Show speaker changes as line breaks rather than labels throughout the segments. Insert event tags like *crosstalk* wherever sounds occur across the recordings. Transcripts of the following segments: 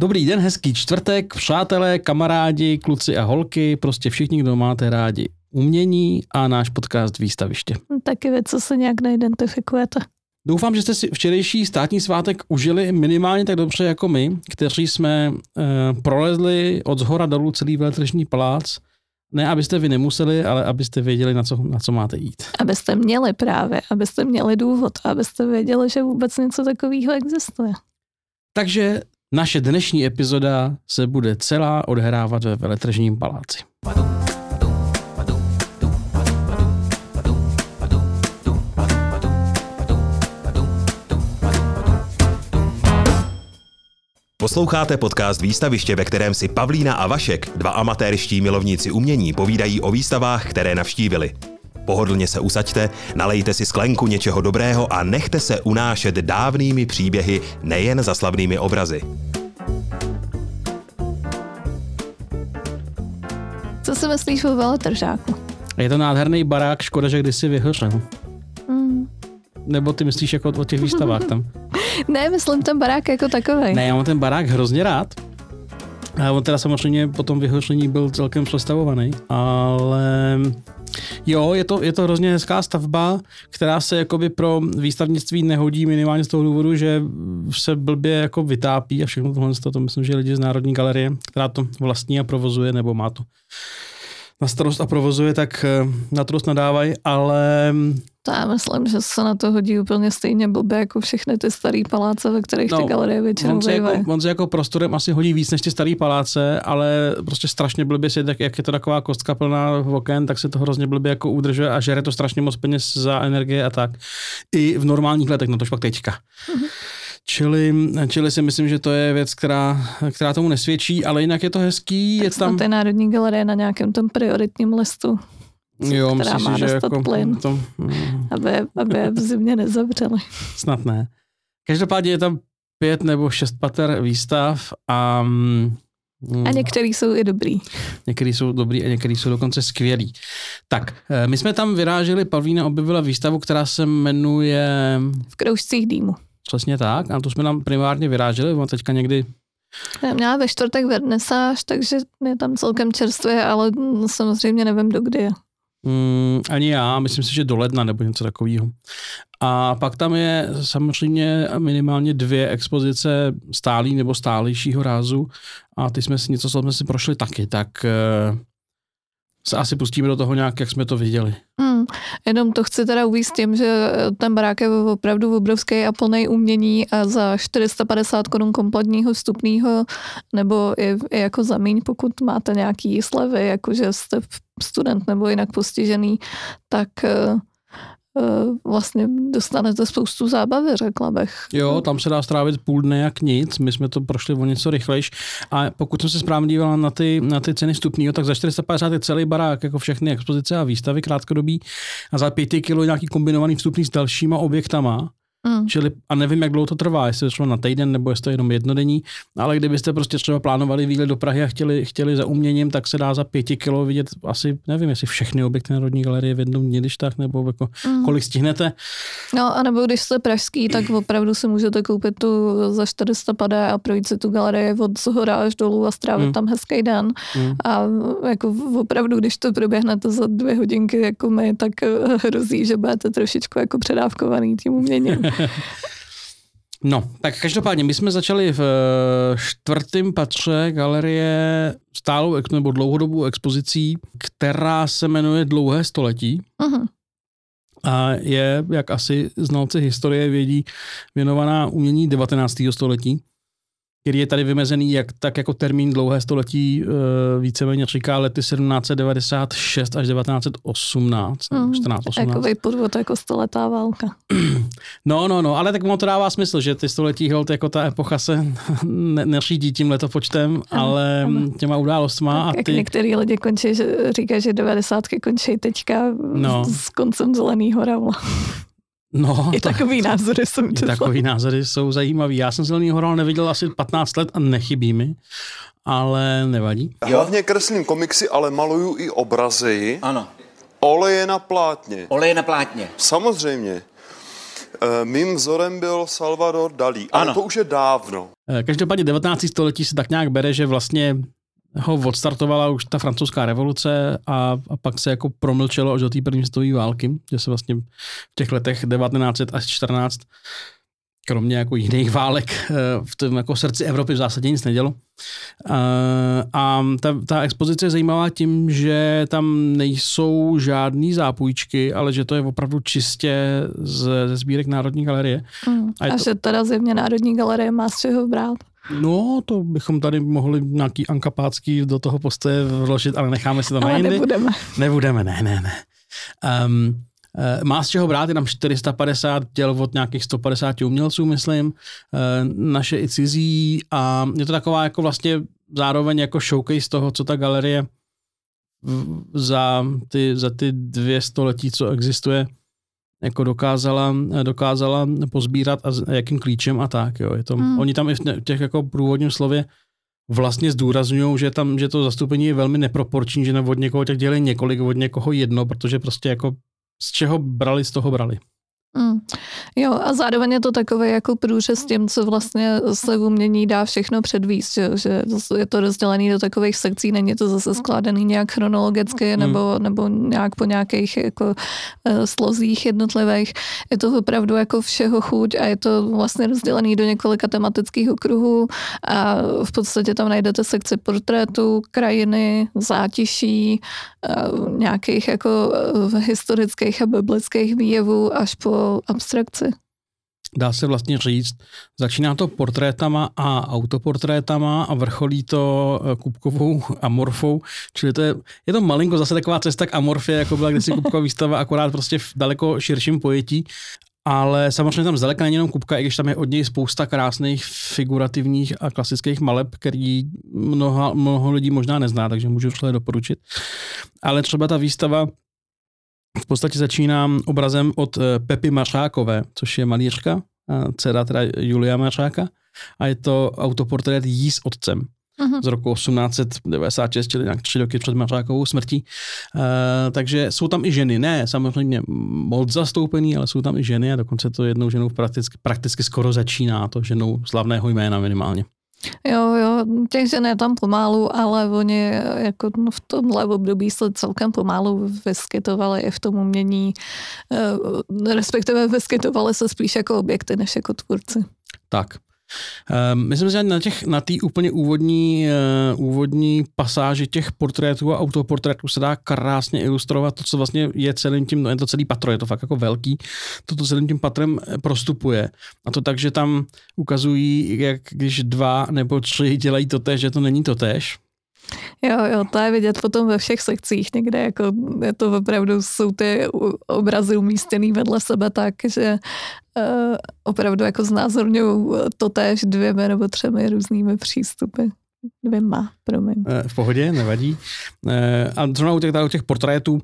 Dobrý den, hezký čtvrtek, přátelé, kamarádi, kluci a holky, prostě všichni, kdo máte rádi umění a náš podcast Výstaviště.
Taky vy, co se nějak neidentifikujete.
Doufám, že jste si včerejší státní svátek užili minimálně tak dobře jako my, kteří jsme e, prolezli od zhora dolů celý veletržní palác. Ne, abyste vy nemuseli, ale abyste věděli, na co, na co máte jít.
Abyste měli právě, abyste měli důvod, abyste věděli, že vůbec něco takového existuje.
Takže naše dnešní epizoda se bude celá odhrávat ve veletržním paláci.
Posloucháte podcast Výstaviště, ve kterém si Pavlína a Vašek, dva amatérští milovníci umění, povídají o výstavách, které navštívili. Pohodlně se usaďte, nalejte si sklenku něčeho dobrého a nechte se unášet dávnými příběhy, nejen za slavnými obrazy.
Co si myslíš o veletržáku?
Je to nádherný barák, škoda, že kdysi vyhořel.
Mm.
Nebo ty myslíš jako o těch výstavách tam? *laughs*
Ne, myslím ten barák jako takový.
Ne, já mám ten barák hrozně rád. A on teda samozřejmě po tom vyhoření byl celkem přestavovaný, ale jo, je to, je to hrozně hezká stavba, která se jakoby pro výstavnictví nehodí minimálně z toho důvodu, že se blbě jako vytápí a všechno tohle, to myslím, že lidi z Národní galerie, která to vlastní a provozuje, nebo má to na starost a provozuje, tak eh, na to nadávají, ale...
To já myslím, že se na to hodí úplně stejně blbě jako všechny ty staré paláce, ve kterých no, ty galerie většinou
on se, jako, on se jako prostorem asi hodí víc než ty staré paláce, ale prostě strašně blbě si, tak jak je to taková kostka plná v oken, tak se to hrozně blbě jako udržuje a žere to strašně moc peněz za energie a tak. I v normálních letech, no to pak teďka. Mm-hmm. Čili, čili si myslím, že to je věc, která, která tomu nesvědčí, ale jinak je to hezký.
Tak
je tam...
té Národní galerie na nějakém tom prioritním listu.
Jo, myslím si, že jako
plyn, to, aby, aby je v zimě nezavřeli.
Snad ne. Každopádně je tam pět nebo šest pater výstav a
mm, a některý jsou i dobrý.
Některý jsou dobrý a některý jsou dokonce skvělý. Tak, eh, my jsme tam vyráželi, Pavlína objevila výstavu, která se jmenuje...
V kroužcích dýmu.
Přesně tak. A tu jsme tam primárně vyráželi, on teďka někdy
já měla ve čtvrtek vernesáž, takže je tam celkem čerstvě, ale samozřejmě nevím, do kdy je.
Mm, ani já, myslím si, že do ledna nebo něco takového. A pak tam je samozřejmě minimálně dvě expozice stálý nebo stálejšího rázu a ty jsme si něco, co jsme si prošli taky, tak eh, se asi pustíme do toho nějak, jak jsme to viděli.
Hmm, jenom to chci teda uvíct tím, že ten barák je opravdu obrovský a plný umění a za 450 korun kompletního vstupního nebo i, i jako za míň, pokud máte nějaký slevy, jakože jste student nebo jinak postižený, tak eh, vlastně dostanete spoustu zábavy, řekla bych.
Jo, tam se dá strávit půl dne jak nic, my jsme to prošli o něco rychlejš a pokud jsem se správně dívala na ty, na ty ceny vstupního, tak za 450 je celý barák, jako všechny expozice a výstavy krátkodobí a za 5 kilo nějaký kombinovaný vstupný s dalšíma objektama. Čili, a nevím, jak dlouho to trvá, jestli to šlo na týden nebo jestli to jenom jednodenní, ale kdybyste prostě třeba plánovali výlet do Prahy a chtěli, chtěli za uměním, tak se dá za pěti kilo vidět asi, nevím, jestli všechny objekty Národní galerie v jednom dní, když tak, nebo jako mm. kolik stihnete.
No a nebo když jste pražský, tak opravdu si můžete koupit tu za 400 padé a projít si tu galerii od zhora až dolů a strávit mm. tam hezký den. Mm. A jako opravdu, když to proběhnete za dvě hodinky jako my, tak hrozí, že budete trošičku jako předávkovaný tím uměním. *laughs*
No, tak každopádně, my jsme začali v eh, čtvrtém patře galerie stálou nebo dlouhodobou expozicí, která se jmenuje Dlouhé století. Uh-huh. A je, jak asi znalci historie vědí, věnovaná umění 19. století který je tady vymezený jak, tak jako termín dlouhé století, uh, víceméně říká lety 1796 až 1918, mm, 14, 18.
Takový podvod jako stoletá válka. *clears throat*
No, no, no, ale tak mu to dává smysl, že ty století hold, jako ta epocha se *laughs* ne, neřídí tím letopočtem, ano, ale ano. těma událostma.
Tak, a ty... některý lidi končí, že říkají, že 90. končí teďka no. s koncem zeleného ravla.
No, *laughs*
I takový názory jsou. I
takový názory jsou zajímavý. Já jsem Zelený horal neviděl asi 15 let a nechybí mi, ale nevadí.
Hlavně kreslím komiksy, ale maluju i obrazy.
Ano.
Oleje na plátně.
Oleje na plátně.
Samozřejmě. Eh, Mým vzorem byl Salvador Dalí, ale
Ano.
to už je dávno.
Eh, Každopádně 19. století se tak nějak bere, že vlastně ho odstartovala už ta francouzská revoluce a, a pak se jako promlčelo až do té první světové války, že se vlastně v těch letech 1900 až 14 kromě jako jiných válek eh, v tom jako srdci Evropy v zásadě nic nedělo. Eh, A ta, ta expozice je zajímavá tím, že tam nejsou žádný zápůjčky, ale že to je opravdu čistě ze, ze sbírek Národní galerie.
Mm.
A
A
to-
že teda zjevně Národní galerie má z čeho brát.
No, to bychom tady mohli nějaký ankapácký do toho postoje vložit, ale necháme si to na jindy.
nebudeme.
Nebudeme, ne, ne, ne. Um, má z čeho brát, je tam 450 děl od nějakých 150 umělců, myslím, eh, naše i cizí a je to taková jako vlastně zároveň jako showcase toho, co ta galerie za ty, za ty dvě století, co existuje, jako dokázala, dokázala pozbírat a s jakým klíčem a tak. Jo. Je to,
Hmm.
Oni tam i v těch jako průvodním slově vlastně zdůrazňují, že tam, že to zastoupení je velmi neproporční, že od někoho tak dělají několik, od někoho jedno, protože prostě jako z čeho brali, z toho brali.
Mm. Jo, a zároveň je to takový jako průřez tím, co vlastně se v umění dá všechno předvíst, že, že je to rozdělený do takových sekcí, není to zase skládaný nějak chronologicky
Hmm.
nebo, nebo nějak po nějakých jako uh, slozích jednotlivých. Je to opravdu jako všeho chuť a je to vlastně rozdělený do několika tematických okruhů a v podstatě tam najdete sekci portrétů, krajiny, zátiší, uh, nějakých jako uh, historických a biblických výjevů až po abstrakci.
Dá se vlastně říct, začíná to portrétama a autoportrétama a vrcholí to eh, kubkovou amorfou, čili to je, je to malinko zase taková cesta k amorfě, jako byla kdysi *laughs* kubková výstava, akorát prostě v daleko širším pojetí, ale samozřejmě tam zdaleka není jenom kubka, i když tam je od něj spousta krásných figurativních a klasických maleb, který mnoha, mnoho lidí možná nezná, takže můžu vřele doporučit. Ale třeba ta výstava v podstatě začíná obrazem od eh, Pepy Mařákové, což je malířka, a dcera teda Julia Mařáka, a je to autoportrét jí s otcem
Mhm.
z roku 1896, čili nějak tři roky před Mařákovou smrtí. E, takže jsou tam i ženy, ne samozřejmě moc zastoupený, ale jsou tam i ženy a dokonce to jednou ženou prakticky, prakticky skoro začíná, to ženou slavného jména minimálně.
Jo, jo, těch žen je tam pomalu, ale oni jako no, v tomhle období se celkem pomalu vyskytovali i v tom umění, eh, respektive vyskytovali se spíš jako objekty, než jako tvůrci.
Tak. Myslím, že na těch, na té úplně úvodní, uh, úvodní pasáži těch portrétů a autoportrétů se dá krásně ilustrovat to, co vlastně je celým tím, no je to celý patro, je to fakt jako velký, to, to celým tím patrem eh, prostupuje. A to tak, že tam ukazují, jak když dva nebo tři dělají to tež, že to není to tež.
Jo, jo, to je vidět potom ve všech sekcích někde, jako je to opravdu, jsou ty obrazy umístěný vedle sebe tak, že uh, opravdu jako znázorňují to též dvěmi nebo třemi různými přístupy. Dvěma, promiň.
Eh, v pohodě, nevadí. Eh, A zrovna u těch, těch portrétů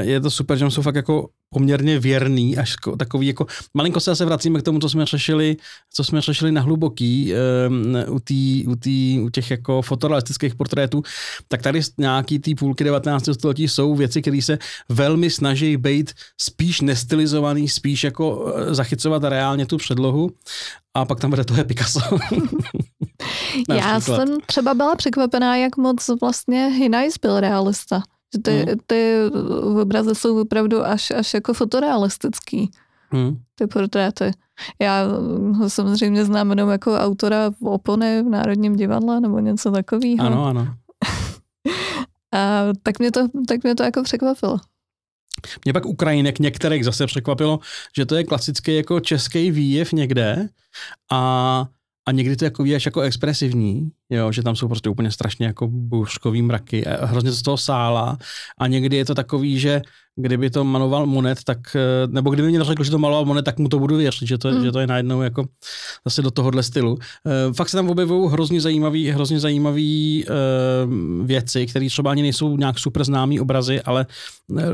je to super, že jsou fakt jako poměrně věrný, až ko- takový jako, malinko se zase vracíme k tomu, co jsme řešili, co jsme řešili na hluboký um, u, tý, u, tý, u těch jako fotorealistických portrétů, tak tady nějaký tý půlky 19. století jsou věci, které se velmi snaží být spíš nestylizovaný, spíš jako eh, zachycovat reálně tu předlohu a pak tam bude to je Picasso. *laughs*
Já jsem třeba byla překvapená, jak moc vlastně Hinajs byl realista. Že ty,
Mhm.
ty obrazy jsou opravdu až, až jako fotorealistický,
Hmm.
ty portréty. Já ho samozřejmě znám jenom jako autora v opony v Národním divadle nebo něco takového.
Ano, ano. *laughs*
A tak mě, to, tak mě to jako překvapilo.
Mě pak Ukrajinek některých zase překvapilo, že to je klasický jako český výjev někde a, a někdy to jako výjev jako expresivní, jo, že tam jsou prostě úplně strašně jako bouřkový mraky a hrozně to z toho sála a někdy je to takový, že kdyby to maloval Monet, tak, eh, nebo kdyby mě řekl, že to maloval Monet, tak mu to budu věřit, že to, mm. že to je najednou jako zase do tohohle stylu. Eh, Fakt se tam objevují hrozně zajímavý, hrozně zajímavý eh, věci, které třeba ani nejsou nějak super známý obrazy, ale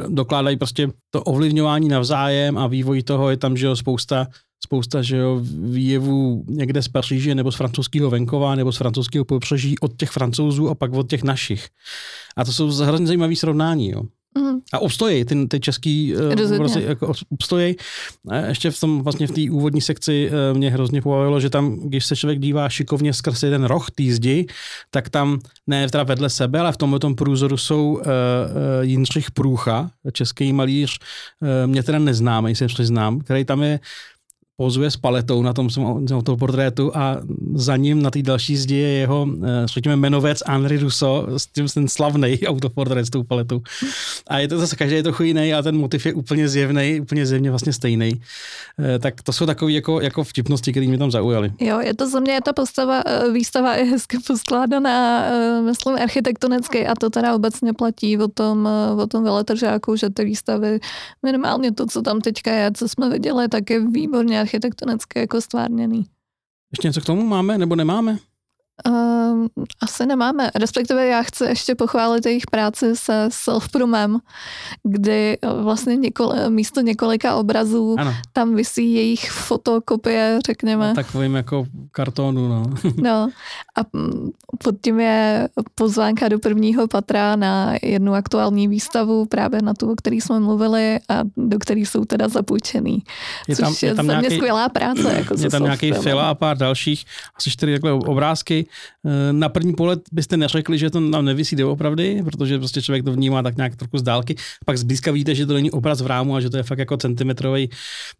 dokládají prostě to ovlivňování navzájem a vývoj toho je tam, že jo, spousta spousta že jo, výjevů někde z Paříže nebo z francouzského venkova nebo z francouzského pobřeží od těch francouzů a pak od těch našich. A to jsou hrozně zajímavé srovnání. Jo.
Mm.
A obstojí, ty, ty český obrazy jako obstojí. Ještě v tom vlastně v té úvodní sekci uh, mě hrozně pobavilo, že tam, když se člověk dívá šikovně skrz jeden roh té zdi, tak tam ne teda vedle sebe, ale v tomhle tom průzoru jsou uh, uh, Jindřich Průcha, český malíř, uh, mě teda neznámý, jsem znám, který tam je pozuje s paletou na tom, na tom portrétu a za ním na té další zdi je jeho, eh, řekněme, jmenovec Henri Rousseau s tím ten slavný *laughs* autoportrét s tou paletou. A je to zase každý je trochu jiný a ten motiv je úplně zjevný, úplně zjevně vlastně stejný. Eh, Tak to jsou takové jako, jako vtipnosti, které mě tam zaujaly.
Jo, je to za mě, je ta postava, eh, výstava je hezky poskládaná, eh, myslím, architektonicky a to teda obecně platí o tom, eh, o tom veletržáku, že ty výstavy, minimálně to, co tam teďka je, co jsme viděli, tak je výborně architektonicky jako stvárněný.
Ještě něco k tomu máme nebo nemáme?
Um, asi nemáme. Respektive já chci ještě pochválit jejich práci se self-prumem, kdy eh, vlastně několik, místo několika obrazů
Ano,
tam visí jejich fotokopie, řekněme.
na takovým jako kartonu, no. *laughs*
No a mm, pod tím je pozvánka do prvního patra na jednu aktuální výstavu, právě na tu, o který jsme mluvili a do který jsou teda zapůjčený.
Je
což
tam,
je,
je tam
za mě
nějaký,
skvělá práce. Jako *clears throat*
je tam nějaký fila a pár dalších, asi čtyři takhle obrázky. Eh, Na první pohled byste neřekli, že to tam nevisí doopravdy, protože prostě člověk to vnímá tak nějak trochu z dálky. Pak zblízka vidíte, že to není obraz v rámu a že to je fakt jako centimetrový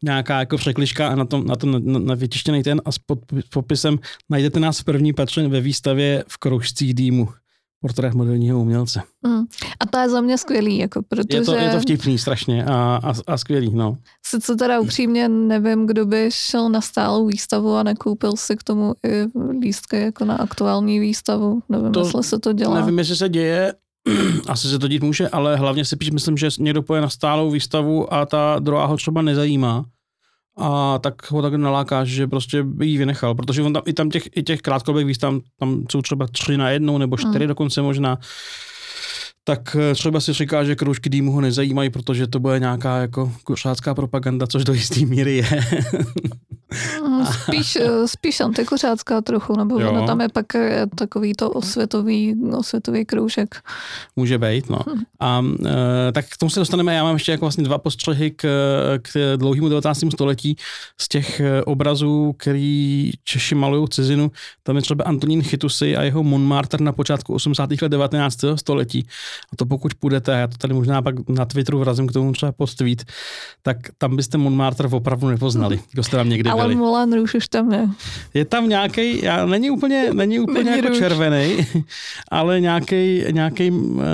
nějaká jako překliška a na tom, na tom na, na vytištěný ten a s popisem najdete nás v první patře ve výstavě v kroužcích dýmu. Portrét moderního umělce.
Mm. A to je za mě skvělý, jako, protože
Je to, je to vtipný strašně a, a, a skvělý, no.
sice teda upřímně nevím, kdo by šel na stálou výstavu a nekoupil si k tomu i lístky jako na aktuální výstavu. Nevím,
To
jestli se to dělá.
Nevím, jestli se děje, *clears throat* asi se to dít může, ale hlavně si píš, myslím, že někdo poje na stálou výstavu a ta druhá ho třeba nezajímá. A tak ho tak nalákáš, že prostě by jí vynechal, protože on tam, i tam těch, i těch krátkodobých výstav, tam jsou třeba tři na jednou nebo čtyři
Mm.
dokonce možná, tak eh, třeba si říká, že kroužky dýmu ho nezajímají, protože to bude nějaká jako kuřácká propaganda, což do jisté míry je.
Mm, *laughs* Spíš, eh, spíš antikuřácká trochu, nebo
Jo.
ono tam je pak eh, takový to osvětový, osvětový kroužek.
Může být, no. A e, tak k tomu se dostaneme. Já mám ještě jako vlastně dva postřehy k, k dlouhému 19. století z těch obrazů, který Češi malují cizinu. Tam je třeba Antonín Chytusy a jeho Montmartre na počátku 80. let 19. století. A to pokud půjdete, já to tady možná pak na Twitteru vrazím k tomu třeba post tweet, tak tam byste Montmartre opravdu nepoznali, kdo jste tam někdy
Ale
byli.
Moulin Rouge už tam je.
Je tam nějaký, já není úplně, není úplně
Není
jako
růž.
červený, *laughs* ale nějaký, nějaký uh,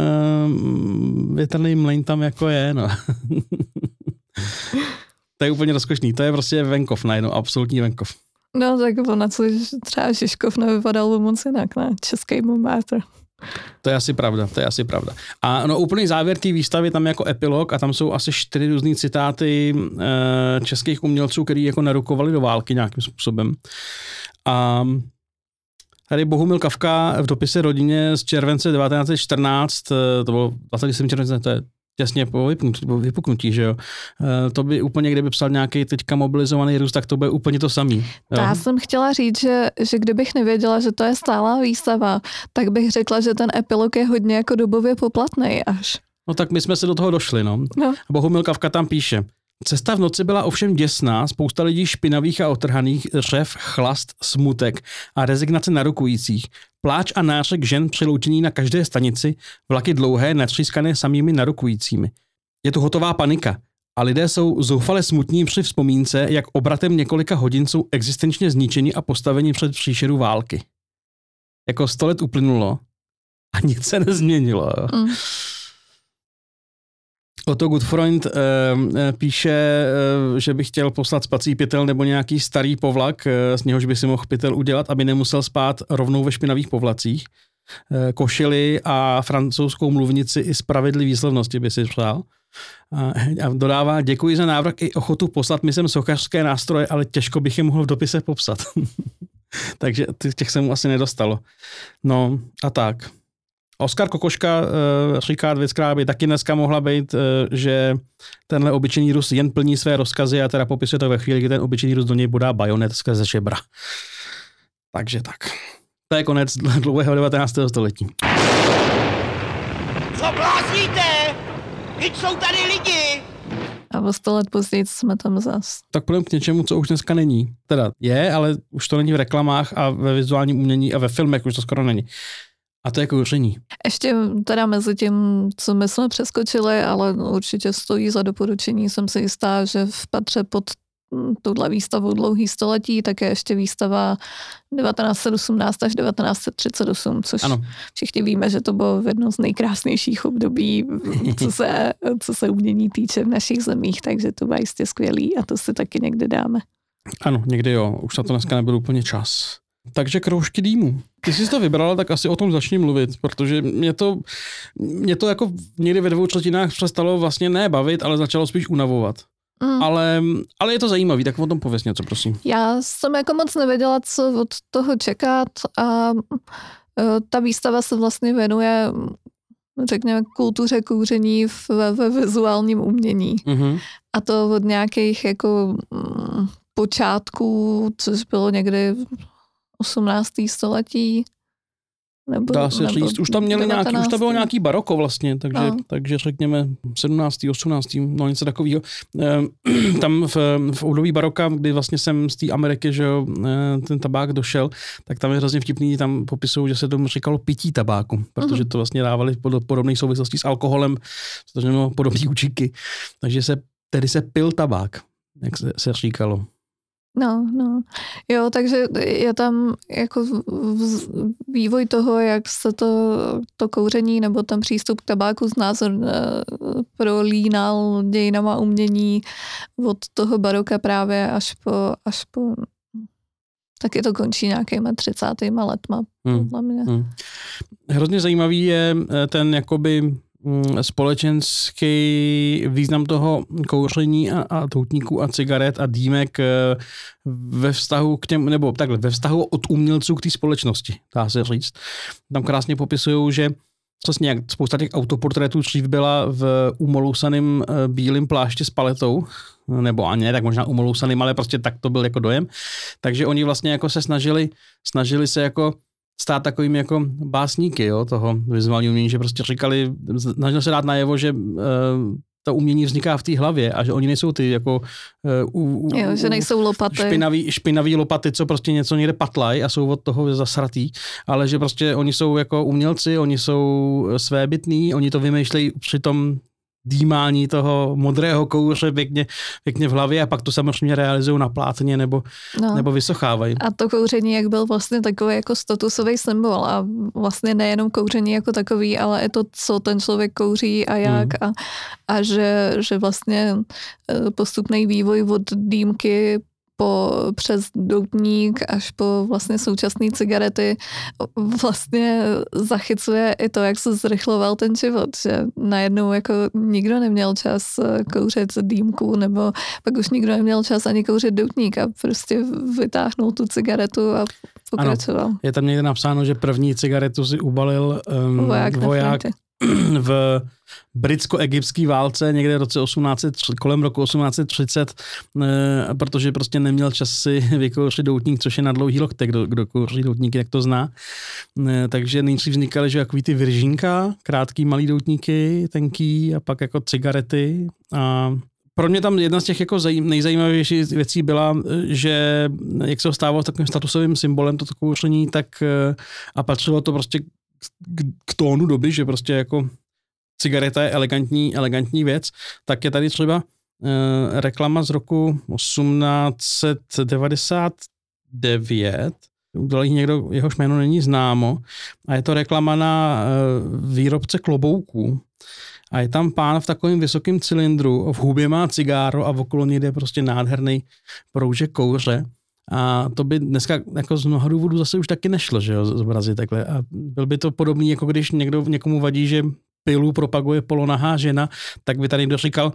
větrný mlejn tam jako je, no. *laughs* to je úplně rozkošný, to je prostě venkov najednou, absolutní venkov.
No tak ono, co třeba Žižkov nevypadal moc jinak, ne? Český Montmartre.
To je asi pravda, to je asi pravda. A no úplný závěr té výstavy tam je jako epilog a tam jsou asi čtyři různé citáty e, českých umělců, který jako narukovali do války nějakým způsobem. A Tady Bohumil Kavka v dopise rodině z července 1914, eh, to bylo 27. července, to je těsně po vypnutí, po vypuknutí, že jo. Eh, To by úplně, kdyby psal nějaký teďka mobilizovaný Rus, tak to bude úplně to samý. Jo.
já jsem chtěla říct, že, že kdybych nevěděla, že to je stálá výstava, tak bych řekla, že ten epilog je hodně jako dobově poplatný až.
No tak my jsme se do toho došli, no.
No.
Bohumil Kavka tam píše. Cesta v noci byla ovšem děsná, spousta lidí špinavých a otrhaných, řev, chlast, smutek a rezignace narukujících. Pláč a nářek žen přiloučený na každé stanici, vlaky dlouhé, natřískané samými narukujícími. Je tu hotová panika a lidé jsou zoufale smutní při vzpomínce, jak obratem několika hodin jsou existenčně zničeni a postaveni před příšeru války. Jako sto let uplynulo a nic se nezměnilo.
Mm.
Otto Goodfreund eh, eh, píše, eh, že by chtěl poslat spací pytel nebo nějaký starý povlak, eh, z něhož by si mohl pytel udělat, aby nemusel spát rovnou ve špinavých povlacích. Eh, košily a francouzskou mluvnici i spravedlivý výslovnosti by si přál. A, dodává, děkuji za návrh i ochotu poslat mi sem sochařské nástroje, ale těžko bych je mohl v dopise popsat. *laughs* Takže těch se mu asi nedostalo. No a tak. Oskar Kokoška uh, říká věc, která by taky dneska mohla být, uh, že tenhle obyčejný Rus jen plní své rozkazy a teda popisuje to ve chvíli, kdy ten obyčejný Rus do něj bodá bajonet skrze žebra. Takže tak. To je konec dlouhého 19. století.
Co blázníte? Teď jsou tady lidi!
A o sto let později jsme tam zas.
Tak půjdeme k něčemu, co už dneska není. Teda je, ale už to není v reklamách a ve vizuálním umění a ve filmech už to skoro není. A to je kouření.
Ještě teda mezi tím, co my jsme přeskočili, ale určitě stojí za doporučení, jsem si jistá, že v patře pod touhle výstavou dlouhý století, tak je ještě výstava 1918 až 1938, což
Ano.
všichni víme, že to bylo jedno z nejkrásnějších období, co se, co se umění týče v našich zemích, takže to bylo jistě skvělý a to si taky někde dáme.
Ano, někdy jo, už na to dneska nebyl úplně čas. Takže kroužky dýmu. Ty jsi to vybrala, tak asi o tom začni mluvit, protože mě to, mě to jako někdy ve dvou třetinách přestalo vlastně ne bavit, ale začalo spíš unavovat.
Mm.
Ale, ale je to zajímavý, tak o tom pověs něco, prosím.
Já jsem jako moc nevěděla, co od toho čekat a e, ta výstava se vlastně věnuje řekněme, kultuře kouření v, ve, ve vizuálním umění.
Mhm.
A to od nějakých jako mm, počátků, což bylo někdy 18. století. Nebo,
Dá se
nebo
říct, už tam měli nějaký, už to
19..
bylo nějaký baroko vlastně, takže,
No.
takže řekněme 17. 18. no něco takového. Ehm, *clears throat* tam v, v období baroka, kdy vlastně jsem z té Ameriky, že jo, eh, ten tabák došel, tak tam je hrozně vtipný, tam popisují, že se tomu říkalo pití tabáku, protože to vlastně dávali pod podobné souvislosti s alkoholem, protože mělo podobné účinky. Takže se, tedy se pil tabák, jak se, se říkalo.
No, no. Jo, takže je tam jako vývoj toho, jak se to, to kouření nebo ten přístup k tabáku znázor eh, prolínal dějinama umění od toho baroka právě až po, až po taky to končí nějakýma 30. letma,
Hmm.
podle mě.
Hmm. Hrozně zajímavý je eh, ten jakoby společenský význam toho kouření a, a toutníků a cigaret a dýmek eh, ve vztahu k těm, nebo takhle, ve vztahu od umělců k té společnosti, dá se říct. Tam krásně popisují, že přesně jak spousta těch autoportrétů dřív byla v umolousaným eh, bílým plášti s paletou, nebo ani ne, tak možná umolousaným, ale prostě tak to byl jako dojem. Takže oni vlastně jako se snažili, snažili se jako stát takovými jako básníky jo, toho vizuálního umění, že prostě říkali, snažili se dát najevo, že uh, to umění vzniká v té hlavě a že oni nejsou ty jako uh, u,
Jo, že nejsou lopaty.
špinavý, špinavý lopaty, co prostě něco někde patlaj a jsou od toho zasratý, ale že prostě oni jsou jako umělci, oni jsou svébytní, oni to vymýšlejí při tom dýmání toho modrého kouře pěkně, pěkně v hlavě a pak to samozřejmě realizují na plátně nebo,
No.
nebo vysochávají.
A to kouření, jak byl vlastně takový jako statusový symbol a vlastně nejenom kouření jako takový, ale i to, co ten člověk kouří a jak a, a že, že vlastně eh, postupný vývoj od dýmky po, přes doutník až po vlastně současné cigarety vlastně zachycuje i to, jak se zrychloval ten život, že najednou jako nikdo neměl čas eh, kouřit dýmku nebo pak už nikdo neměl čas ani kouřit doutník a prostě vytáhnul tu cigaretu a pokračoval.
Je tam někde napsáno, že první cigaretu si ubalil um,
Voják, na
voják
frontě. *clears throat*
v britsko-egyptské válce někde v roce 18, kolem roku 1830, eh, protože prostě neměl čas si *laughs* vykouřit doutník, což je na dlouhý loktek, kdo, kdo kouří doutníky, jak to zná. Eh, Takže nejdřív vznikaly, že takový ty viržínka, krátký malý doutníky, tenký a pak jako cigarety a pro mě tam jedna z těch jako zaj, nejzajímavějších věcí byla, že jak se ho stávalo takovým statusovým symbolem toto kouření, tak eh, a patřilo to prostě k, tónu doby, že prostě jako cigareta je elegantní, elegantní věc, tak je tady třeba eh, reklama z roku 1899, udělal někdo, jehož jméno není známo, a je to reklama na eh, výrobce klobouků. A je tam pán v takovém vysokém cylindru, v hubě má cigáro a okolo něj jde prostě nádherný proužek kouře. A to by dneska jako z mnoha důvodů zase už taky nešlo, že jo, zobrazit takhle. A byl by to podobný, jako když někdo někomu vadí, že pilu propaguje polonahá žena, tak by tady někdo říkal,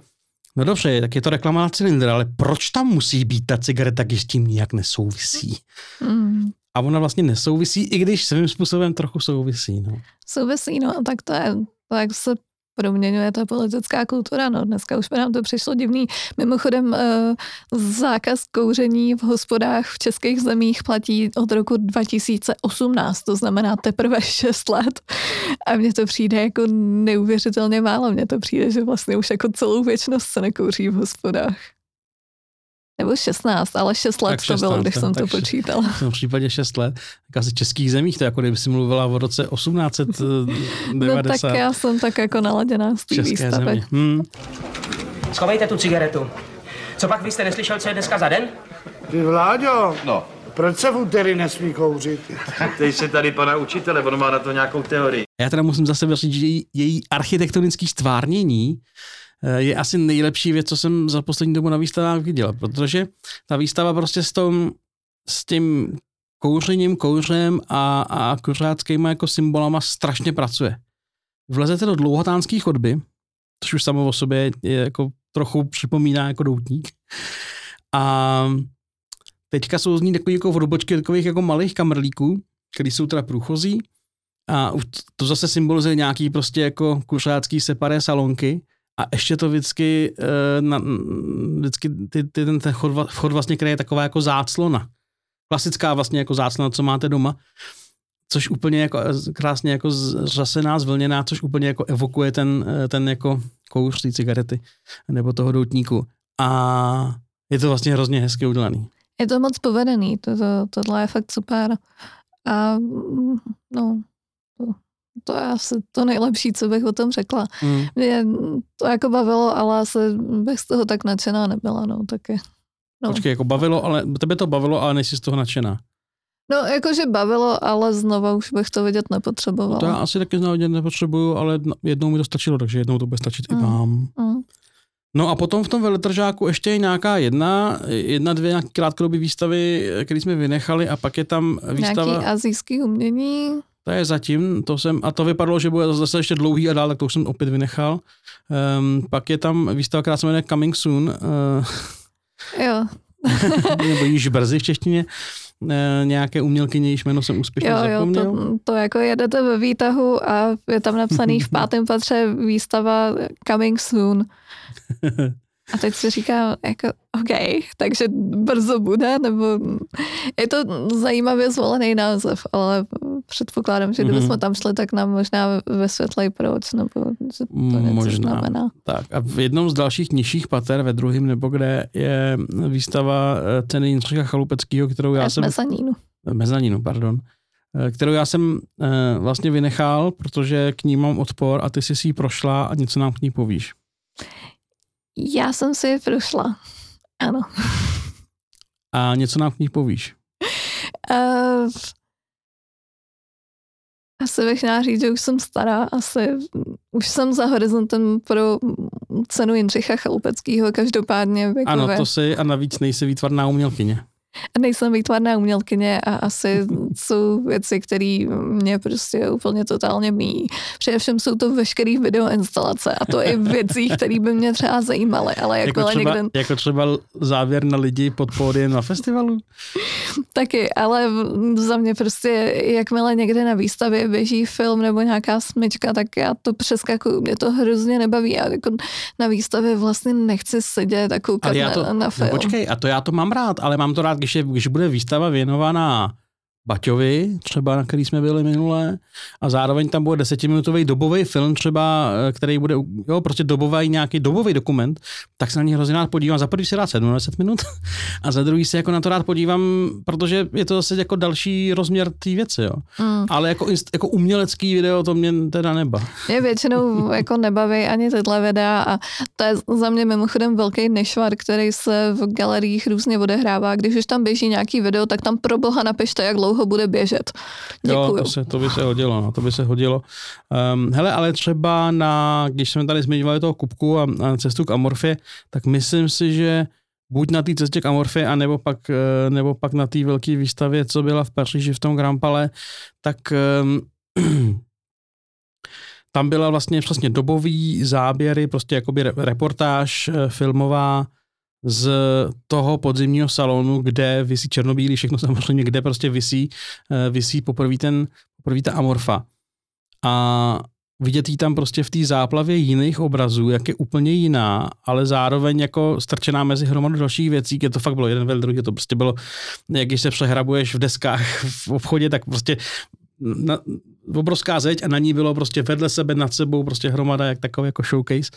no dobře, tak je to reklama na cylindr, ale proč tam musí být ta cigareta, když s tím nijak nesouvisí?
Mm.
A ona vlastně nesouvisí, i když svým způsobem trochu souvisí. No.
Souvisí, no, tak to je, to jak se proměňuje ta politická kultura. No, dneska už by nám to přišlo divný. Mimochodem eh, zákaz kouření v hospodách v českých zemích platí od roku 2018, to znamená teprve *laughs* 6 let. A mně to přijde jako neuvěřitelně málo. Mně to přijde, že vlastně už jako celou věčnost se nekouří v hospodách. Nebo 16, ale 6 let
Tak
to
16,
bylo, když
no,
jsem to
tak še-
počítala. *laughs*
V tom případě 6 let. Tak asi v českých zemích, to je jako kdyby si mluvila o roce 1890. *laughs*
No tak já jsem tak jako naladěná z té výstavy.
země. Hmm.
Schovejte tu cigaretu. Co pak vy jste neslyšel, co je dneska za den?
Ty Vláďo, no. proč se v úterý nesmí kouřit? *laughs*
Teď se tady pana učitele, on má na to nějakou teorii.
Já teda musím zase říct, že její, její architektonické stvárnění eh, je asi nejlepší věc, co jsem za poslední dobu na výstavách viděl, protože ta výstava prostě s, tom, s tím kouřením, kouřem a, a kuřáckýma jako symbolama strašně pracuje. Vlezete do dlouhatánský chodby, což už samo o sobě je jako trochu připomíná jako doutník. A teďka jsou z ní takový jako odbočky takových jako malých kamrlíků, který jsou teda průchozí a to zase symbolizuje nějaký prostě jako kuřácký separé salonky a ještě to vždycky, eh, na, vždycky ty, ty, ten, ten chod, vchod vlastně kryje taková jako záclona. Klasická vlastně jako záclona, co máte doma, což úplně jako eh, krásně jako zřasená, zvlněná, což úplně jako evokuje ten, eh, ten jako kouř té cigarety nebo toho doutníku. A je to vlastně hrozně hezky udělaný.
Je to moc povedený, to, to, tohle je fakt super. A mm, no, to, to je asi to nejlepší, co bych o tom řekla.
Mm.
Mě to jako bavilo, ale asi bych z toho tak nadšená nebyla, no, taky. No.
Počkej, jako bavilo, ale tebe to bavilo, ale nejsi z toho nadšená.
No, jakože bavilo, ale znova už bych to vidět nepotřebovala.
To já asi taky znávidět nepotřebuju, ale jednou mi to stačilo, takže jednou to bude stačit i
Mm.
vám.
Mm.
No a potom v tom veletržáku ještě je nějaká jedna, jedna, dvě nějaké krátkodobé výstavy, které jsme vynechali a pak je tam výstava,
Nějaký azijský umění.
To je zatím, to jsem, a to vypadalo, že bude zase ještě dlouhý a dál, tak to už jsem opět vynechal. Um, pak je tam výstava, která se jmenuje Coming Soon, uh,
Jo, *laughs*
nebo již brzy v češtině, uh, nějaké umělkyně, jejíž jméno jsem úspěšně
jo, jo,
zapomněl.
to, to jako jedete ve výtahu a je tam napsaný v *laughs* pátém patře výstava Coming Soon. A teď si říká, jako, OK, takže brzo bude, nebo je to zajímavě zvolený název, ale předpokládám, že kdybychom
Mhm.
tam šli, tak nám možná vysvětlej proč, nebo že to něco
Možná.
znamená.
Tak a v jednom z dalších nižších pater, ve druhém nebo kde, je výstava eh, ceny Jindřicha Chalupeckého, kterou já
Já
jsem...
Mezanínu.
Mezanínu, pardon. eh, Kterou já jsem eh, vlastně vynechal, protože k ní mám odpor a ty jsi si ji prošla a něco nám k ní povíš.
Já jsem si je prošla. Ano.
A něco nám k ní povíš.
Uh, asi bych měla říct, že už jsem stará, asi už jsem za horizontem pro cenu Jindřicha Chalupeckého, každopádně věkově.
Ano, to si a navíc nejsi výtvarná umělkyně.
A nejsem výtvarná umělkyně a asi *laughs* jsou věci, které mě prostě úplně totálně míjí. Především jsou to veškerý videoinstalace a to i *laughs* věcí, které by mě třeba zajímaly, ale
Jako
jakmile
třeba,
někde
jako třeba závěr na lidi pod pódiem na festivalu?
taky, ale za mě prostě, jakmile někde na výstavě běží film nebo nějaká smyčka, tak já to přeskakuju, mě to hrozně nebaví. Já jako na výstavě vlastně nechci sedět a koukat
Ale já to,
na, na film.
no počkej, a to já to mám rád, ale mám to rád, když, je, když bude výstava věnovaná Baťovi, třeba na který jsme byli minule, a zároveň tam bude desetiminutový dobový film třeba, eh, který bude, jo, prostě dobový nějaký dobový dokument, tak se na něj hrozně rád podívám. Za prvý si rád 7 minut *laughs* a za druhý se jako na to rád podívám, protože je to zase jako další rozměr té věci, jo.
Mm.
Ale jako, jako umělecký video to mě teda neba.
Mě většinou *laughs* jako nebaví ani tyhle videa a to je za mě mimochodem velký nešvar, který se v galeriích různě odehrává. Když už tam běží nějaký video, tak tam pro boha napište, jak dlouho bude běžet.
Jo,
Děkuju.
to, se, to by se hodilo, no, to by se hodilo. Um, hele, ale třeba na, když jsme tady zmiňovali toho Kupku a, a cestu k Amorfě, tak myslím si, že buď na té cestě k Amorfě, anebo pak, eh, nebo pak na té velké výstavě, co byla v Paříži v tom Grand Palais, tak um, *clears throat* tam byla vlastně přesně dobový záběry, prostě jakoby re- reportáž eh, filmová z toho podzimního salonu, kde vysí černobílý, všechno samozřejmě, kde prostě vysí, eh, vysí poprvé ten, poprvé ta amorfa. A vidět jí tam prostě v té záplavě jiných obrazů, jak je úplně jiná, ale zároveň jako strčená mezi hromadu dalších věcí, je to fakt bylo jeden vedle druhý, to prostě bylo, jak když se přehrabuješ v deskách *laughs* v obchodě, tak prostě na, obrovská zeď a na ní bylo prostě vedle sebe, nad sebou prostě hromada jak takový jako showcase.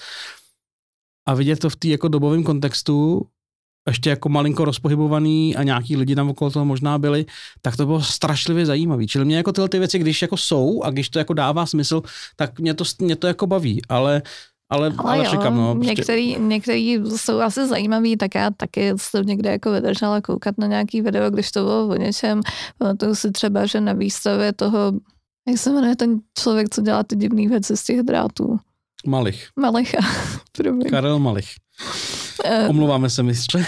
A vidět to v té jako dobovém kontextu, ještě jako malinko rozpohybovaný a nějaký lidi tam okolo toho možná byli, tak to bylo strašlivě zajímavý. Čili mě jako tyhle ty věci, když jako jsou a když to jako dává smysl, tak mě to, mě to jako baví, ale ale, ale, ale
jo,
čekám, no.
Prostě... Některý, některý jsou asi zajímavý, tak já taky jsem někde jako vydržela koukat na nějaký video, když to bylo o něčem. Pamatuju si třeba, že na výstavě toho, jak se jmenuje ten člověk, co dělá ty divné věci z těch drátů?
Malich.
Malicha, promiň.
Karel Malich. Uh, Omluváme se, mistře.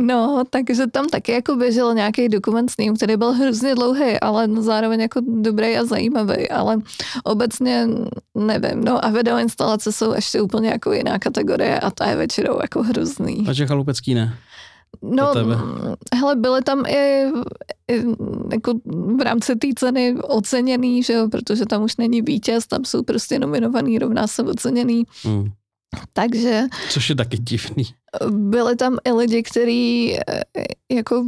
No, takže tam taky jako běžel nějaký dokument s ním, který byl hrozně dlouhý, ale zároveň jako dobrý a zajímavý, ale obecně nevím, no a video instalace jsou ještě úplně jako jiná kategorie a ta je většinou jako hrozný.
Takže chalupecký ne?
No, hele, byly tam i, i jako v rámci té ceny oceněný, že jo, protože tam už není vítěz, tam jsou prostě nominovaný, rovná se oceněný. Mm. Takže...
Což je taky divný.
Byli tam i lidi, kteří eh, jako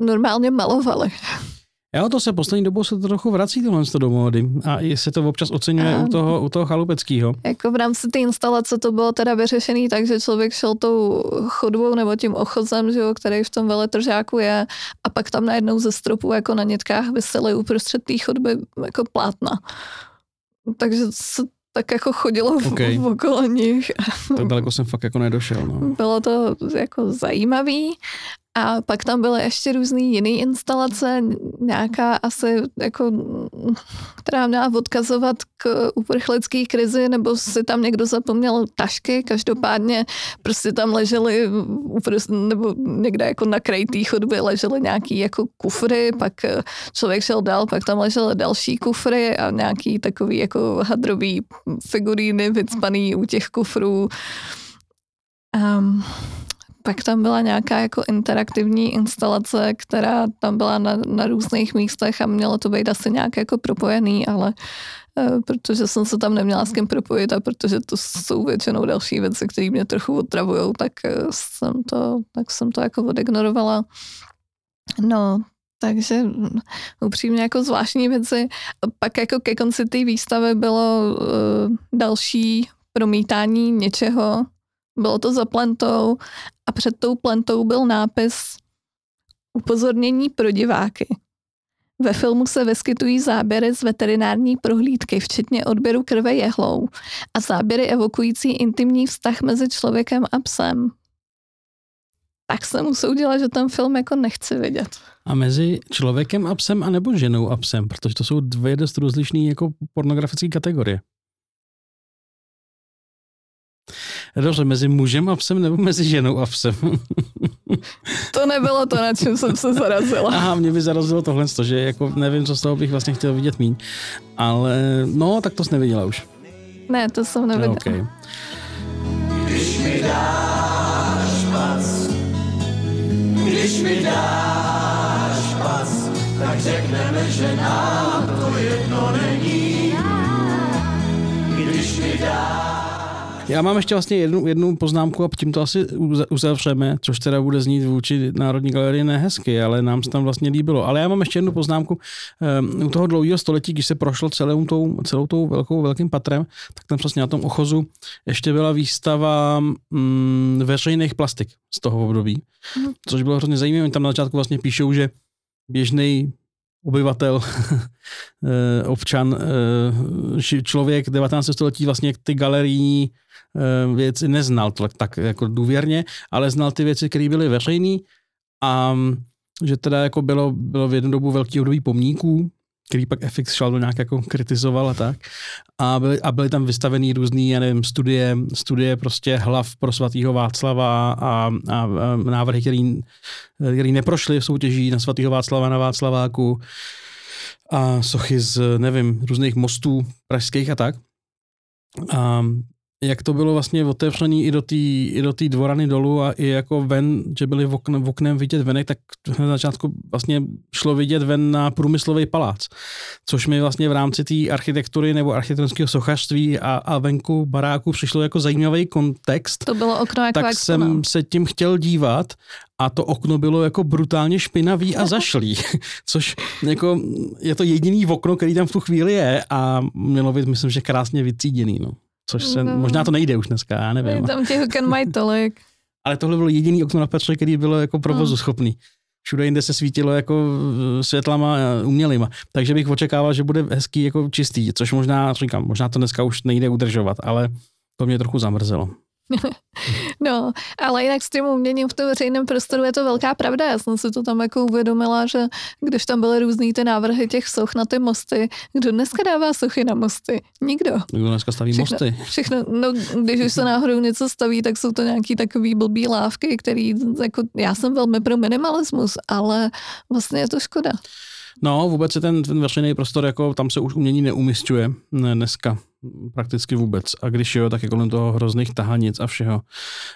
normálně malovali.
Jo, to se poslední dobou se to trochu vrací tohle do módy a se to občas oceňuje a, u toho, u toho chalupeckého.
Jako v rámci té instalace to bylo teda vyřešený tak, že člověk šel tou chodbou nebo tím ochozem, že jo, který v tom veletržáku je a pak tam najednou ze stropu jako na nětkách vysely uprostřed té chodby jako plátna. Takže se tak jako chodilo okay. v, okolo nich.
Tak daleko jsem fakt jako nedošel. No.
Bylo to jako zajímavý a pak tam byly ještě různé jiné instalace, nějaká asi jako, která měla odkazovat k uprchlické krizi, nebo si tam někdo zapomněl tašky, každopádně prostě tam ležely, nebo někde jako na kraji té chodby ležely nějaký jako kufry, pak člověk šel dál, pak tam ležely další kufry a nějaký takový jako hadrový figuríny vycpaný u těch kufrů. Um, pak tam byla nějaká jako interaktivní instalace, která tam byla na, na různých místech a mělo to být asi nějak jako propojený, ale uh, protože jsem se tam neměla s kým propojit a protože to jsou většinou další věci, které mě trochu otravují, tak uh, jsem to, tak jsem to jako odignorovala. No, takže mm, upřímně jako zvláštní věci. Pak jako ke konci té výstavy bylo uh, další promítání něčeho, bylo to za plentou a před tou plentou byl nápis Upozornění pro diváky. Ve filmu se vyskytují záběry z veterinární prohlídky, včetně odběru krve jehlou a záběry evokující intimní vztah mezi člověkem a psem. Tak se musí udělat, že ten film jako nechci vidět.
A mezi člověkem a psem, anebo ženou a psem, protože to jsou dvě dost rozlišné jako pornografické kategorie. Dobře, mezi mužem a psem nebo mezi ženou a psem? *laughs*
to nebylo to, na čem jsem se zarazila.
Aha, mě by zarazilo tohle, že jako nevím, co z toho bych vlastně chtěl vidět míň. Ale no, tak to jsi neviděla už.
Ne, to jsem neviděla.
Okay.
Když mi dáš pas, když mi dáš pas, tak řekneme, že nám to jedno není. Když mi dáš
já mám ještě vlastně jednu, jednu poznámku a tím to asi uzavřeme, což teda bude znít vůči Národní galerii nehezky, ale nám se tam vlastně líbilo. Ale já mám ještě jednu poznámku. Um, u toho dlouhého století, když se prošlo celou tou, celou tou velkou, velkým patrem, tak tam přesně na tom ochozu ještě byla výstava um, veřejných plastik z toho období, mm. což bylo hrozně zajímavé. Oni tam na začátku vlastně píšou, že běžný obyvatel, *laughs* eh, občan, eh, člověk 19. století vlastně ty galerijní eh, věci neznal tak, tak jako důvěrně, ale znal ty věci, které byly veřejné a že teda jako bylo, bylo v jednu dobu velký období pomníků, který pak FX do nějak jako kritizoval a tak. A byly, a byly tam vystavený různý, já nevím, studie, studie prostě hlav pro svatýho Václava a, a, a návrhy, který, který neprošly v soutěží na svatýho Václava na Václaváku a sochy z, nevím, různých mostů pražských a tak. A jak to bylo vlastně otevřený i do té i do tý dvorany dolů a i jako ven, že byli v, oknem, v oknem vidět venek, tak na začátku vlastně šlo vidět ven na průmyslový palác, což mi vlastně v rámci té architektury nebo architektonického sochařství a, a venku baráku přišlo jako zajímavý kontext.
To bylo okno jako
tak jsem
exponát.
se tím chtěl dívat a to okno bylo jako brutálně špinavý a zašlý, *laughs* což jako je to jediný okno, který tam v tu chvíli je a mělo být, myslím, že krásně vycíděný, no. Což se,
No.
možná to nejde už dneska, já nevím.
Tam těch oken mají tolik. *laughs*
Ale tohle bylo jediný okno na Petře, který bylo jako provozu
Hmm.
schopný. Všude jinde se svítilo jako eh, světlama eh, umělýma. Takže bych očekával, že bude hezký jako čistý, což možná, říkám, možná to dneska už nejde udržovat, ale to mě trochu zamrzelo. *laughs*
No, ale jinak s tím uměním v tom veřejném prostoru je to velká pravda. Já jsem si to tam jako uvědomila, že když tam byly různý ty návrhy těch soch na ty mosty, kdo dneska dává sochy na mosty? Nikdo.
Kdo dneska staví
Všechno,
mosty?
všechno, no, když už se náhodou něco staví, tak jsou to nějaký takový blbý lávky, který, jako, já jsem velmi pro minimalismus, ale vlastně je to škoda.
No, vůbec je ten, ten veřejný prostor, jako tam se už umění neumistuje ne, dneska prakticky vůbec. A když jo, tak je kolem toho hrozných tahanic a všeho.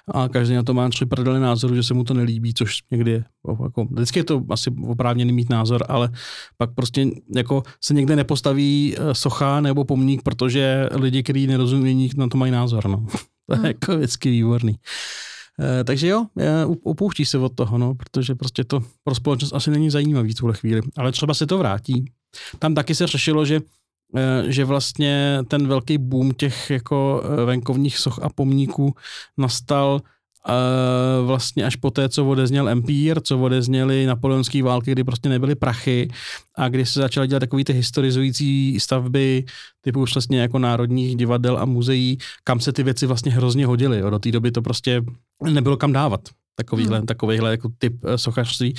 A každý na to má tři prdele názoru, že se mu to nelíbí, což někdy je, jako, vždycky je to asi oprávněný mít názor, ale pak prostě jako se někde nepostaví eh, socha nebo pomník, protože lidi, kteří nerozumí, na to mají názor. No. *laughs* to je
Hmm.
jako vždycky výborný. Eh, takže jo, up- upouští se od toho, no, protože prostě to pro společnost asi není zajímavý v tuhle chvíli, ale třeba se to vrátí. Tam taky se řešilo, že že vlastně ten velký boom těch jako eh, venkovních soch a pomníků nastal eh, vlastně až po té, co odezněl Empire, co odezněly napoleonské války, kdy prostě nebyly prachy a kdy se začaly dělat takový ty historizující stavby typu přesně jako národních divadel a muzeí, kam se ty věci vlastně hrozně hodily. Do té doby to prostě nebylo kam dávat takovýhle, hmm. takovýhle jako typ eh, sochařství.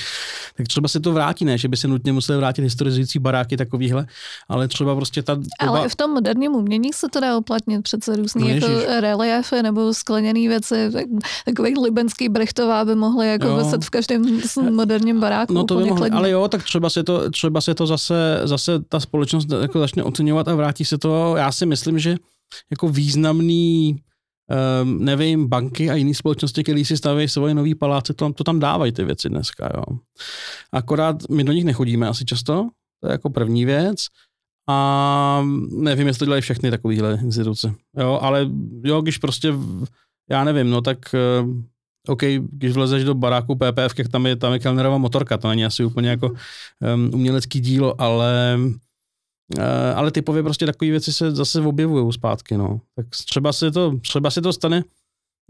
Tak třeba se to vrátí, ne, že by se nutně museli vrátit historizující baráky takovýhle, ale třeba prostě ta doba...
Ale i v tom moderním umění se to dá uplatnit přece různý
No
jako reliefy nebo skleněné věci, tak, takový libenský brechtová by mohly jako
Jo.
vyset v každém s- moderním baráku.
No to by mohli, ale jo, tak třeba se to, třeba se to zase, zase ta společnost jako začne oceňovat a vrátí se to. Já si myslím, že jako významný um, nevím, banky a jiné společnosti, které si staví svoje nový paláce, to, tam- to tam dávají ty věci dneska, jo. Akorát my do nich nechodíme asi často, to je jako první věc. A nevím, jestli to dělají všechny takovéhle instituce. Jo, ale jo, když prostě, já nevím, no tak eh, OK, když vlezeš do baráku PPF, tak tam je, tam je Kellnerova motorka, to není asi úplně jako um, umělecký dílo, ale ale typově prostě takové věci se zase objevují zpátky, no. Tak třeba se to, třeba se to stane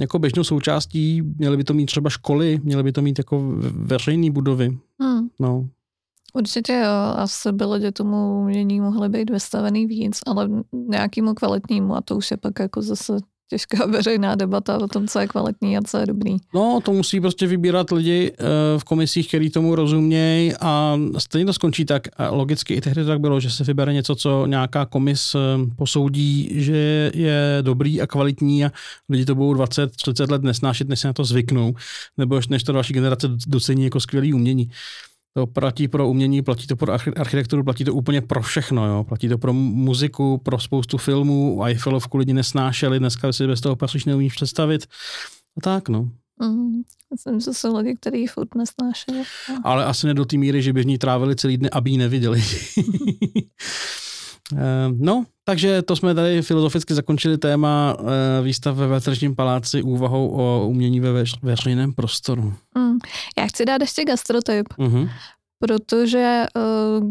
jako běžnou součástí, měly by to mít třeba školy, měly by to mít jako veřejné budovy,
Hmm.
no.
Určitě jo, asi by lidi tomu umění mohly být vystavený víc, ale nějakému kvalitnímu a to už je pak jako zase těžká veřejná debata o tom, co je kvalitní a co je dobrý.
No, to musí prostě vybírat lidi eh, v komisích, který tomu rozumějí a stejně to skončí tak. A logicky i tehdy to tak bylo, že se vybere něco, co nějaká komis eh, posoudí, že je dobrý a kvalitní a lidi to budou 20-30 let nesnášet, než se na to zvyknou, nebo než to další generace docení jako skvělý umění. To platí pro umění, platí to pro archi- architekturu, platí to úplně pro všechno. Jo. Platí to pro muziku, pro spoustu filmů. Eiffelovku lidi nesnášeli, dneska si bez toho patřič neumíš představit. A tak, no.
Mm. Myslím, že jsou lidi, kteří ji furt nesnášejí.
Ale asi ne do té míry, že by v ní trávili celý dny, aby ji neviděli. *laughs* Eh, no, takže to jsme tady filozoficky zakončili téma eh, výstav ve Veletržním paláci úvahou o umění ve veř- veřejném prostoru.
Mm. Já chci dát ještě gastrotyp,
Mhm.
protože uh,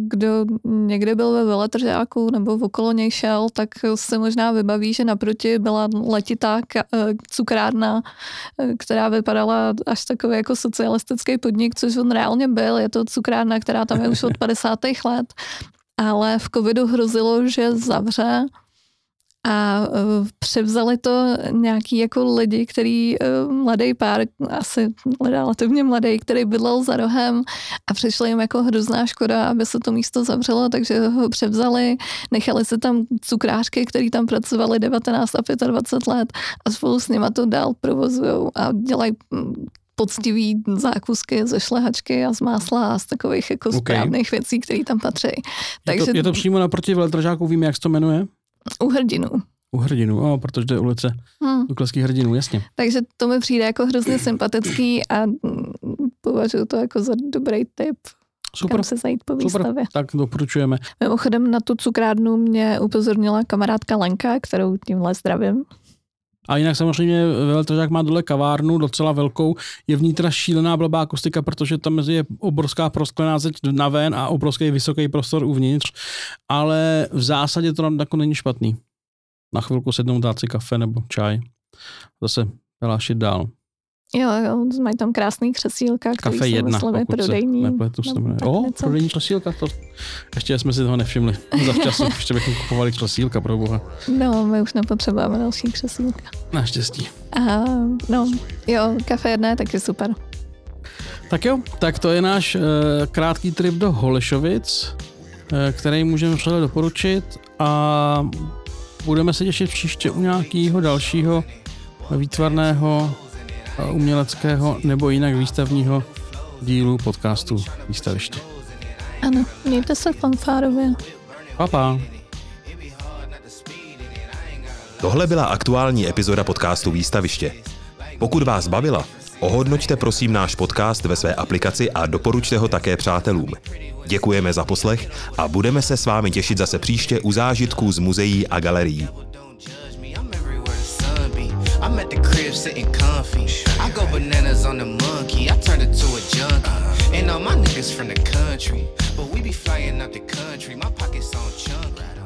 kdo někdy byl ve veletržáku nebo v okolo něj šel, tak se možná vybaví, že naproti byla letitá eh, cukrárna, eh, která vypadala až takový jako socialistický podnik, což on reálně byl. Je to cukrárna, která tam je už od *laughs* 50. let, ale v covidu hrozilo, že zavře a uh, převzali to nějaký jako lidi, který uh, mladý pár, asi relativně mladý, který bydlel za rohem a přišla jim jako hrozná škoda, aby se to místo zavřelo, takže ho převzali, nechali se tam cukrářky, který tam pracovali 19 a 25 let a spolu s nima to dál provozujou a dělají mm, poctivý zákusky ze šlehačky a z másla a z takových jako
Ok.
správných věcí, které tam patří.
Je,
Takže
to, je to přímo naproti veletržáku, vím, jak se to jmenuje?
u hrdinů.
U hrdinů, no, protože to je ulice
Hmm.
ukleských hrdinů, jasně.
Takže to mi přijde jako hrozně *clears throat* sympatický a mm, považuji to jako za dobrý tip,
Super,
kam se zajít po
super,
výstavě.
tak doporučujeme.
Mimochodem na tu cukrárnu mě upozornila kamarádka Lenka, kterou tímhle zdravím.
A jinak samozřejmě Veltržák má dole kavárnu, docela velkou. Je v ní teda šílená blbá akustika, protože tam je obrovská prosklená zeď na ven a obrovský vysoký prostor uvnitř, ale v zásadě to tam jako není špatný. Na chvilku sednout dát si kafe nebo čaj. Zase pelášit dál.
Jo, jo, mají tam krásný křesílka, který
Kafe
jsou
jedna,
myslím, prodejní.
nepletu, se jmenuje. O,
něco.
prodejní křesílka, to ještě jsme si toho nevšimli. Zavčasu, *laughs* ještě bychom kupovali křesílka, pro boha.
No, my už nepotřebujeme další křesílka.
Naštěstí.
A no, jo, kafe jedna je taky super.
Tak jo, tak to je náš uh, krátký trip do Holešovic, uh, který můžeme vřele doporučit a budeme se těšit příště u nějakého dalšího výtvarného, uměleckého nebo jinak výstavního dílu podcastu Výstaviště.
Ano, mějte se fanfárově.
Pa, pa.
Tohle byla aktuální epizoda podcastu Výstaviště. Pokud vás bavila, ohodnoťte prosím náš podcast ve své aplikaci a doporučte ho také přátelům. Děkujeme za poslech a budeme se s vámi těšit zase příště u zážitků z muzeí a galerií.
Crib sitting comfy. I go bananas on the monkey. I turned to a junkie. And all my niggas from the country. But we be flying out the country. My pockets on chunk.